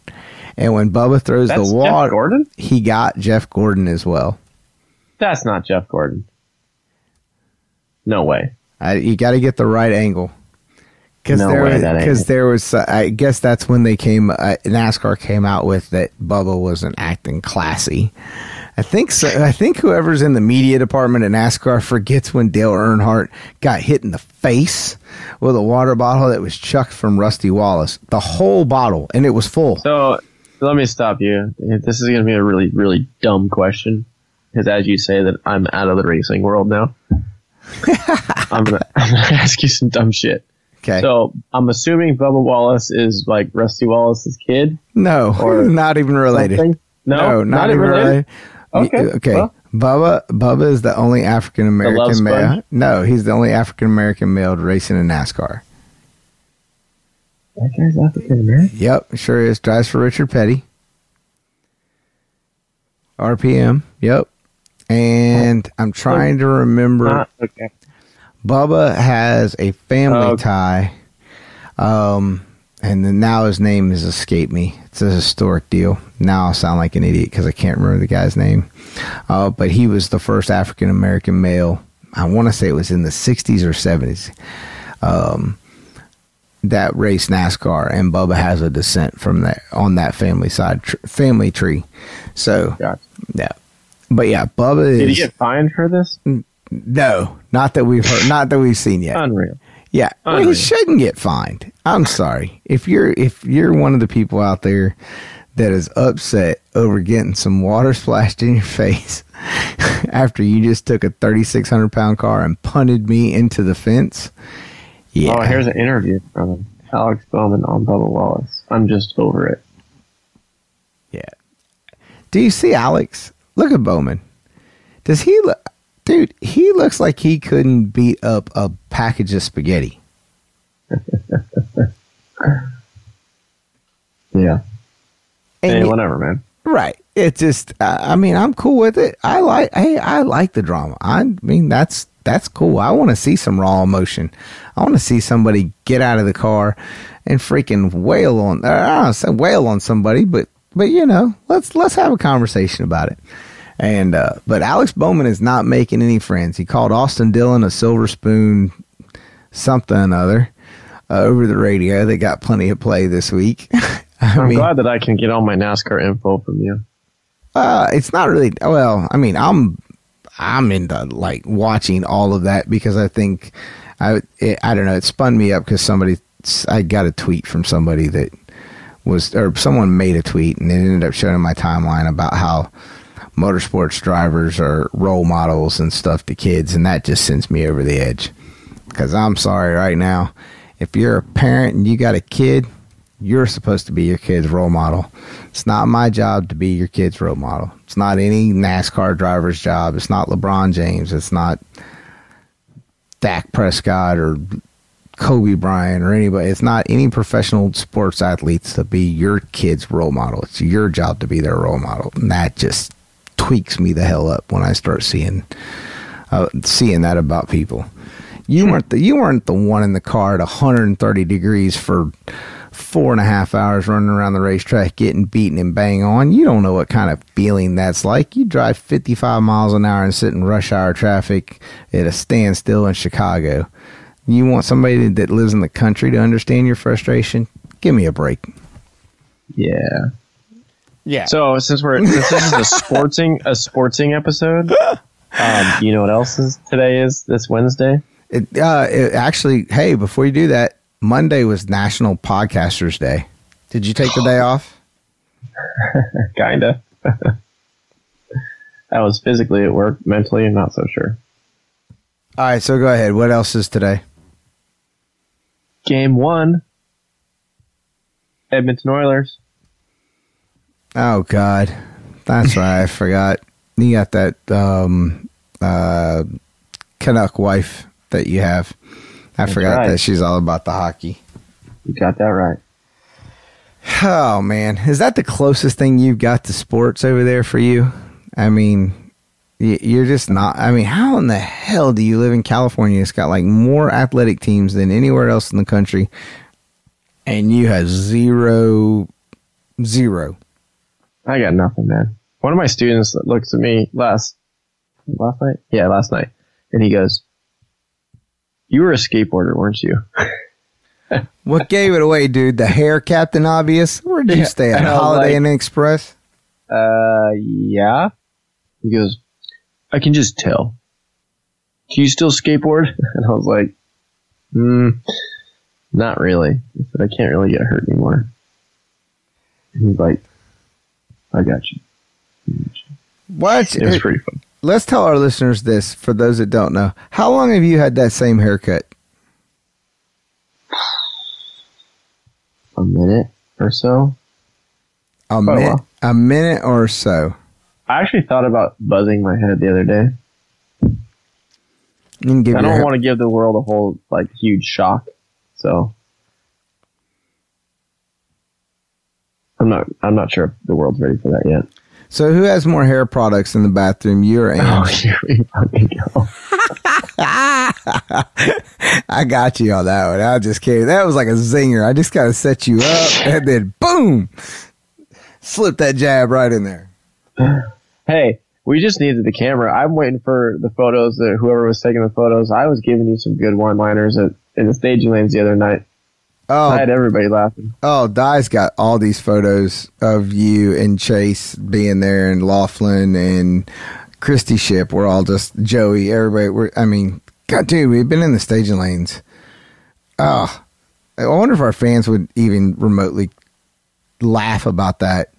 and when Bubba throws That's the Jeff water, Gordon? he got Jeff Gordon as well. That's not Jeff Gordon. No way. I, you got to get the right angle. Because No there, way was- that ain't 'cause it. there was, uh, I guess that's when they came. Uh, NASCAR came out with that Bubba wasn't acting classy. I think so. I think whoever's in the media department at NASCAR forgets when Dale Earnhardt got hit in the face with a water bottle that was chucked from Rusty Wallace. The whole bottle, and it was full. So let me stop you. This is going to be a really, really dumb question. Because as you say that I'm out of the racing world now, <laughs> I'm going <laughs> to ask you some dumb shit. Okay. So I'm assuming Bubba Wallace is like Rusty Wallace's kid? no, or <laughs> not even related. something? No, not, even related. Okay, Y- Okay. well. Bubba Bubba is the only African American male. No, he's the only African American male racing in NASCAR. That guy's African American. Yep, sure is. Drives for Richard Petty. RPM. Yep. And I'm trying to remember. Not okay. Bubba has a family Okay. tie. Um, and then now his name has escaped me. It's a historic deal. Now I'll sound like an idiot because I can't remember the guy's name. Uh, but he was the first African American male. I want to say it was in the 60s or 70s. Um, that race NASCAR, and Bubba has a descent from that on that family side tr- family tree. So Gotcha. yeah, but yeah, Bubba is Did he get fined for this? no, not that we've heard, not that we've seen yet. Unreal. Yeah, well, he shouldn't get fined. I'm sorry if you're if you're one of the people out there that is upset over getting some water <laughs> splashed in your face. <laughs> after you just took a 3,600 pound car and punted me into the fence. Yeah. Oh, here's an interview from him. Alex Bowman on Bubba Wallace. I'm just over it. Yeah. Do you see Alex? Look at Bowman. Does he look, dude? He looks like he couldn't beat up a package of spaghetti. <laughs> Yeah. And Hey, whatever, man. right. It just, uh, I mean, I'm cool with it. I like, hey, I like the drama. I mean, that's that's cool. I want to see some raw emotion. I want to see somebody get out of the car and freaking wail on. uh, I don't say wail on somebody, but but you know, let's let's have a conversation about it. And uh, but Alex Bowman is not making any friends. He called Austin Dillon a silver spoon, something or other, uh, over the radio. They got plenty of play this week. <laughs> I I'm mean, glad that I can get all my NASCAR info from you. uh, it's not really well. I mean, I'm I'm into like watching all of that because I think I it, I don't know. It spun me up because somebody I got a tweet from somebody that was or someone made a tweet and it ended up showing my timeline about how motorsports drivers are role models and stuff to kids and that just sends me over the edge because i'm sorry right now if you're a parent and you got a kid you're supposed to be your kid's role model it's not my job to be your kid's role model it's not any nascar driver's job it's not lebron james it's not dak prescott or Kobe Bryant or anybody. It's not any professional sports athletes to be your kid's role model. It's your job to be their role model, and that just tweaks me the hell up when I start seeing uh, seeing that about people. You weren't the you weren't the one in the car at 130 degrees for four and a half hours running around the racetrack getting beaten and bang on. You don't know what kind of feeling that's like. You drive 55 miles an hour and sit in rush hour traffic at a standstill in Chicago. You want somebody that lives in the country to understand your frustration? Give me a break. Yeah. Yeah. So since we're since this is a <laughs> sporting a sporting episode, um, you know what else is today is this Wednesday? It, uh, it actually, hey, before you do that, Monday was National Podcasters Day. Did you take the day off? <laughs> Kinda. <laughs> I was physically at work, mentally I'm not so sure. All right, so go ahead. What else is today? Game one. Edmonton Oilers. Oh God, that's right. I forgot. You got that um, uh, Canuck wife that you have. I forgot right. that she's all about the hockey. You got that right. Oh man, is that the closest thing you've got to sports over there for you? I mean, you're just not. I mean, how in the hell do you live in California? It's got like more athletic teams than anywhere else in the country, and you have zero, zero. I got nothing, man. One of my students looks at me last last night. Yeah, last night, and he goes, "You were a skateboarder, weren't you?" <laughs> What gave it away, dude? The hair, Captain Obvious. Where'd you stay at Holiday like- Inn Express? Uh, yeah. He goes, "I can just tell." Do you still skateboard? <laughs> And I was like, "Hmm, not really." I said, "I can't really get hurt anymore." And he's like, "I got you." What? It was pretty fun. Let's tell our listeners this for those that don't know. How long have you had that same haircut? A minute or so. A a minute, while. a minute or so. I actually thought about buzzing my head the other day. You can give I don't hair- want to give the world a whole like huge shock, so I'm not. I'm not sure if the world's ready for that yet. So, who has more hair products in the bathroom? You or Oh, Ange? here we fucking go. <laughs> I got you on that one. I just kidding. That was like a zinger. I just kind of set you up and then boom, slip that jab right in there. Hey, we just needed the camera. I'm waiting for the photos. That whoever was taking the photos, I was giving you some good one-liners at, in the staging lanes the other night. Oh, I had everybody laughing. Oh, Di's got all these photos of you and Chase being there, and Laughlin and Christy Ship. We're all just Joey. Everybody. We're. I mean, God, dude, we've been in the staging lanes. Oh, I wonder if our fans would even remotely laugh about that.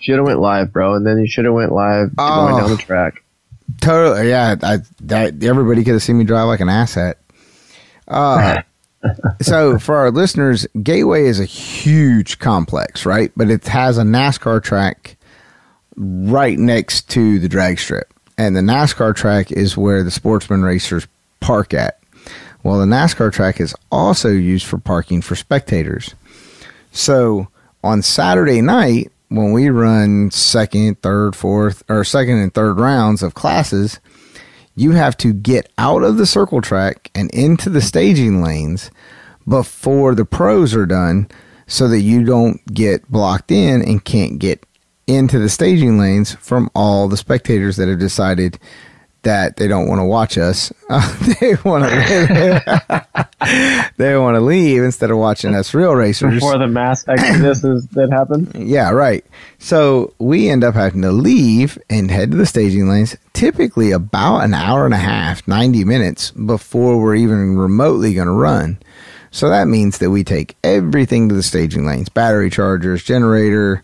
Should have went live, bro, and then you should have went live Oh. going down the track. Totally. Yeah. I, that everybody could have seen me drive like an asset. Uh, <laughs> so for our listeners, Gateway is a huge complex, right? But it has a NASCAR track right next to the drag strip, and the NASCAR track is where the sportsman racers park at. Well, the NASCAR track is also used for parking for spectators. So on Saturday night, when we run second, third, fourth, or second and third rounds of classes, you have to get out of the circle track and into the staging lanes before the pros are done so that you don't get blocked in and can't get into the staging lanes from all the spectators that have decided that they don't want to watch us. <laughs> they want to <laughs> they want to leave instead of watching us real racers. Before the mass exoduses <coughs> that happened. Yeah, right. So we end up having to leave and head to the staging lanes, typically about an hour and a half, 90 minutes before we're even remotely going to run. So that means that we take everything to the staging lanes battery chargers, generator,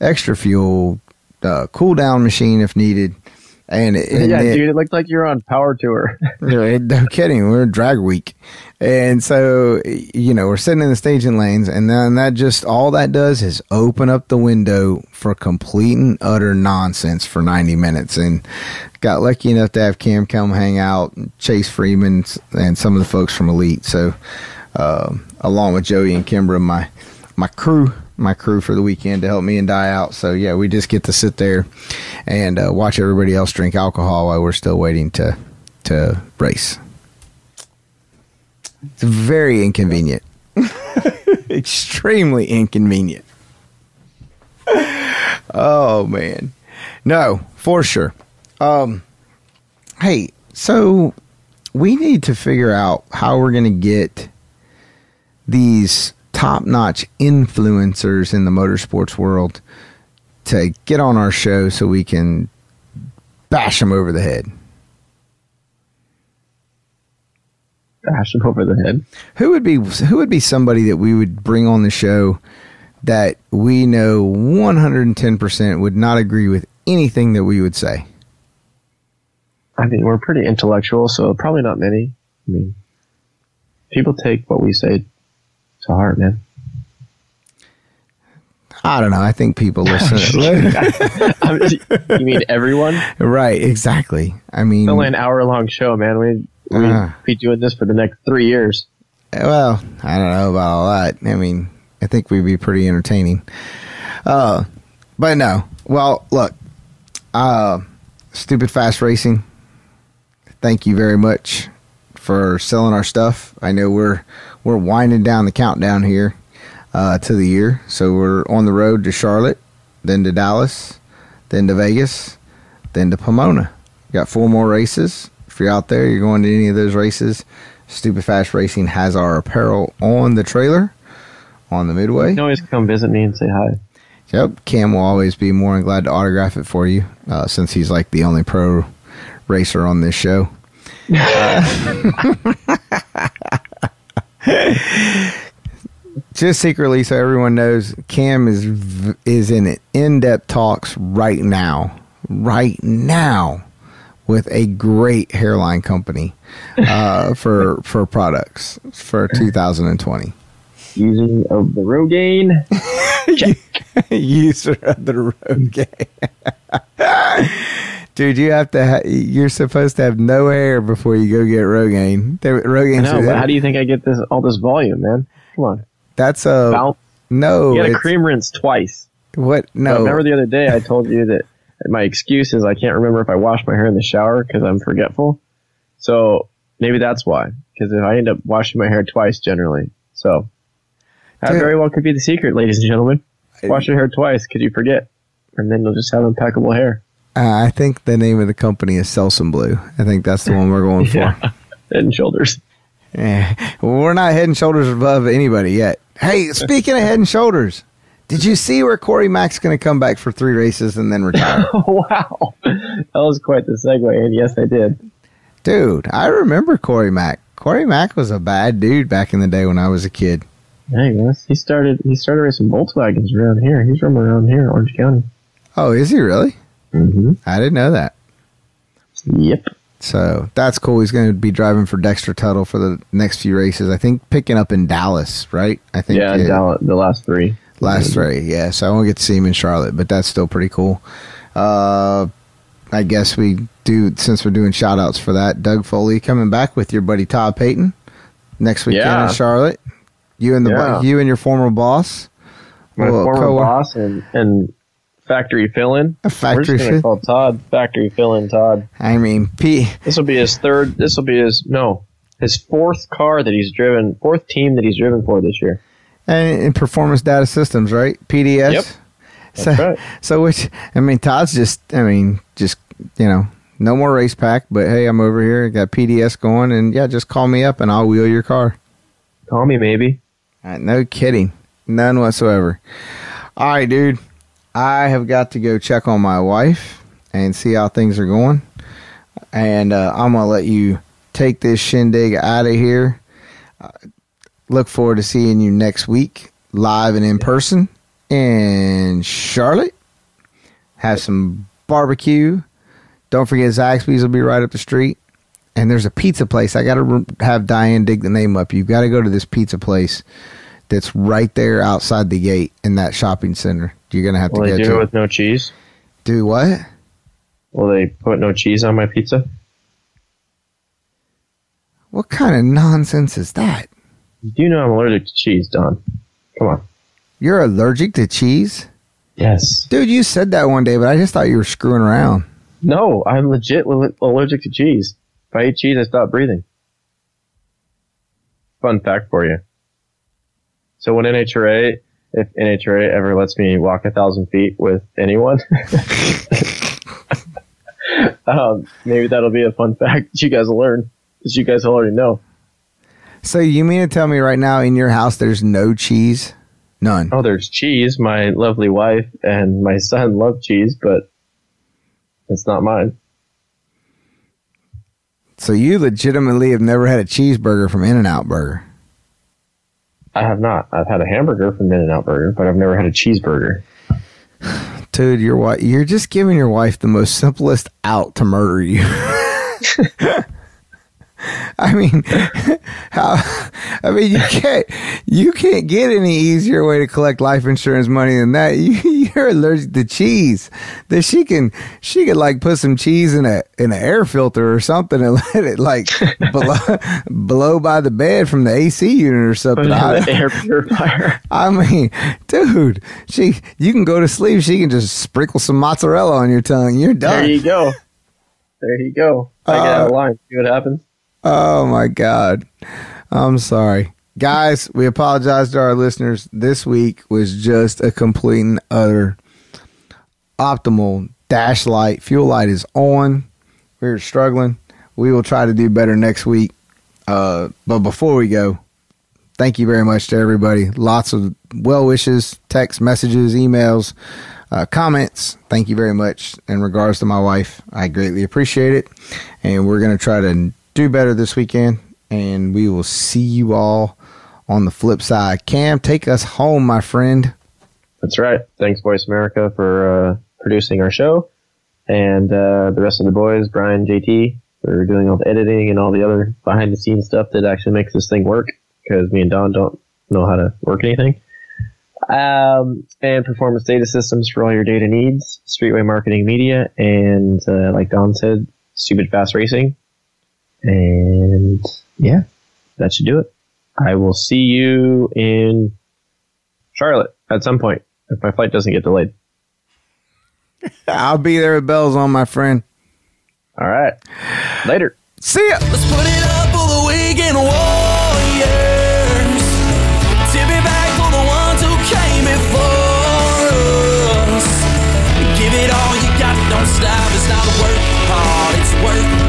extra fuel, uh, cool down machine if needed. And, and yeah, it- dude, it looked like you're on power tour. <laughs> no kidding. We're drag week. And so, you know, we're sitting in the staging lanes, and then that just all that does is open up the window for complete and utter nonsense for 90 minutes. And got lucky enough to have Cam come hang out, Chase Freeman, and some of the folks from Elite. So, um, along with Joey and Kimbra, my my crew, my crew for the weekend to help me and Di out. So yeah, we just get to sit there and uh, watch everybody else drink alcohol while we're still waiting to to race. It's very inconvenient, <laughs> extremely inconvenient. Oh man, no, for sure. Um, hey, so we need to figure out how we're going to get these top-notch influencers in the motorsports world to get on our show so we can bash them over the head. Bash them over the head. Who would be who would be somebody that we would bring on the show that we know 110% would not agree with anything that we would say? I mean, we're pretty intellectual, so probably not many. I mean, people take what we say to heart, man. I don't know. I think people <laughs> listen. <laughs> You mean everyone? right, exactly. I mean, It's only an hour long show, man. We we'd Uh. be doing this for the next three years. Well, I don't know about all that. I mean, I think we'd be pretty entertaining. Uh, but no. Well, look, uh, stupid fast racing. Thank you very much for selling our stuff. I know we're we're winding down the countdown here uh, to the year, so we're on the road to Charlotte, then to Dallas, then to Vegas, then to Pomona. Got four more races. If you're out there, you're going to any of those races. Stupid Fast Racing has our apparel on the trailer on the midway. You can always come visit me and say hi. Yep, Cam will always be more than glad to autograph it for you, uh, since he's like the only pro racer on this show. Uh, <laughs> just secretly, so everyone knows, Cam is is in in-depth talks right now, right now, with a great hairline company uh, <laughs> for for products for 2020. Using of the Rogaine. user of the Rogaine. <laughs> Dude, you have to. Ha- you're supposed to have no hair before you go get Rogaine. The- I Rogaine. know, but how do you think I get this all this volume, man? Come on. That's a Val- no. you got to it's- cream rinse twice. what? No. Remember the other day I told you that my excuse is I can't remember if I wash my hair in the shower because I'm forgetful. So maybe that's why. Because if I end up washing my hair twice generally, so that Dude. very well could be the secret, ladies and gentlemen. Wash your hair twice because you forget, and then you'll just have impeccable hair. Uh, I think the name of the company is Selsun Blue. I think that's the one we're going for. <laughs> Yeah. Head and shoulders. Eh, we're not head and shoulders above anybody yet. Hey, speaking of head and shoulders, did you see where Corey Mack's going to come back for three races and then retire? <laughs> wow, that was quite the segue, and yes, I did. Dude, I remember Corey Mack. Corey Mack was a bad dude back in the day when I was a kid. Hey, yes, he started. He started racing Volkswagens around here. He's from around here, Orange County. Oh, is he really? Mm-hmm. I didn't know that. Yep. So that's cool. He's going to be driving for Dexter Tuttle for the next few races. I think picking up in Dallas, right? I think Yeah, it- Dallas, the last three. last three. Yeah, so I won't get to see him in Charlotte, but that's still pretty cool. Uh, I guess we do since we're doing shout outs for that. Doug Foley coming back with your buddy Todd Paton next weekend Yeah. in Charlotte. You and the Yeah. you and your former boss. My Well, former co- boss and, and factory fill-in. A factory We're just gonna fill- call Todd factory fill-in Todd. I mean, P. This will be his third. This will be his no, his fourth car that he's driven, fourth team that he's driven for this year. And in Performance Data Systems, right? PDS. Yep. So, That's right. so which I mean, Todd's just I mean, just you know, no more race pack. But hey, I'm over here, got PDS going, and yeah, just call me up and I'll wheel your car. Call me maybe. Uh, no kidding. None whatsoever. All right, dude. I have got to go check on my wife and see how things are going. And uh, I'm going to let you take this shindig out of here. Uh, look forward to seeing you next week, live and in person in Charlotte. Have some barbecue. Don't forget, Zaxby's will be right up the street. And there's a pizza place. I got to have Diane dig the name up. You've got to go to this pizza place that's right there outside the gate in that shopping center. You're going to have Will to they go do to it it. with no cheese? Do what? Will they put no cheese on my pizza? What kind of nonsense is that? You do know I'm allergic to cheese, Don. Come on. You're allergic to cheese? Yes. Dude, you said that one day, but I just thought you were screwing around. No, I'm legit allergic to cheese. If I eat cheese, I stop breathing. Fun fact for you. So when NHRA, if NHRA ever lets me walk a thousand feet with anyone, <laughs> um, maybe that'll be a fun fact that you guys will learn, that you guys already know. So you mean to tell me right now in your house there's no cheese? None. Oh, there's cheese. My lovely wife and my son love cheese, but it's not mine. So you legitimately have never had a cheeseburger from In-N-Out Burger. I have not. I've had a hamburger from In-N-Out Burger, but I've never had a cheeseburger. Dude, your wife you're just giving your wife the most simplest out to murder you. <laughs> I mean, <laughs> how? I mean, you can't you can't get any easier way to collect life insurance money than that. <laughs> You, you're allergic to cheese. That she can she could like put some cheese in a in an air filter or something and <laughs> let it like blow, blow by the bed from the AC unit or something. I- the air purifier. I mean, dude, she you can go to sleep. She can just sprinkle some mozzarella on your tongue. You're done. There you go. There you go. I get out of Uh, line. See what happens. Oh my god, I'm sorry, guys. We apologize to our listeners. This week was just a complete and utter optimal dash light. Fuel light is on. We are struggling. We will try to do better next week. Uh, but before we go, thank you very much to everybody. Lots of well wishes, text messages, emails, uh, comments. Thank you very much. In regards to my wife, I greatly appreciate it. And we're going to try to do better this weekend. And we will see you all on the flip side. Cam, take us home, my friend. That's right. Thanks, Voice America, for uh, producing our show, and uh, the rest of the boys, Brian, JT, for doing all the editing and all the other behind the scenes stuff that actually makes this thing work. Because me and Don don't know how to work anything. Um, and Performance Data Systems for all your data needs, Streetway Marketing Media, and uh, like Don said, Stupid Fast Racing. And yeah, that should do it. I will see you in Charlotte at some point if my flight doesn't get delayed. <laughs> I'll be there at Bell's on, my friend. All right. Later. See ya. Let's put it up for the weekend warriors. Tip it back for the ones who came before us. Give it all you got. Don't stop. It's not worth. It's worth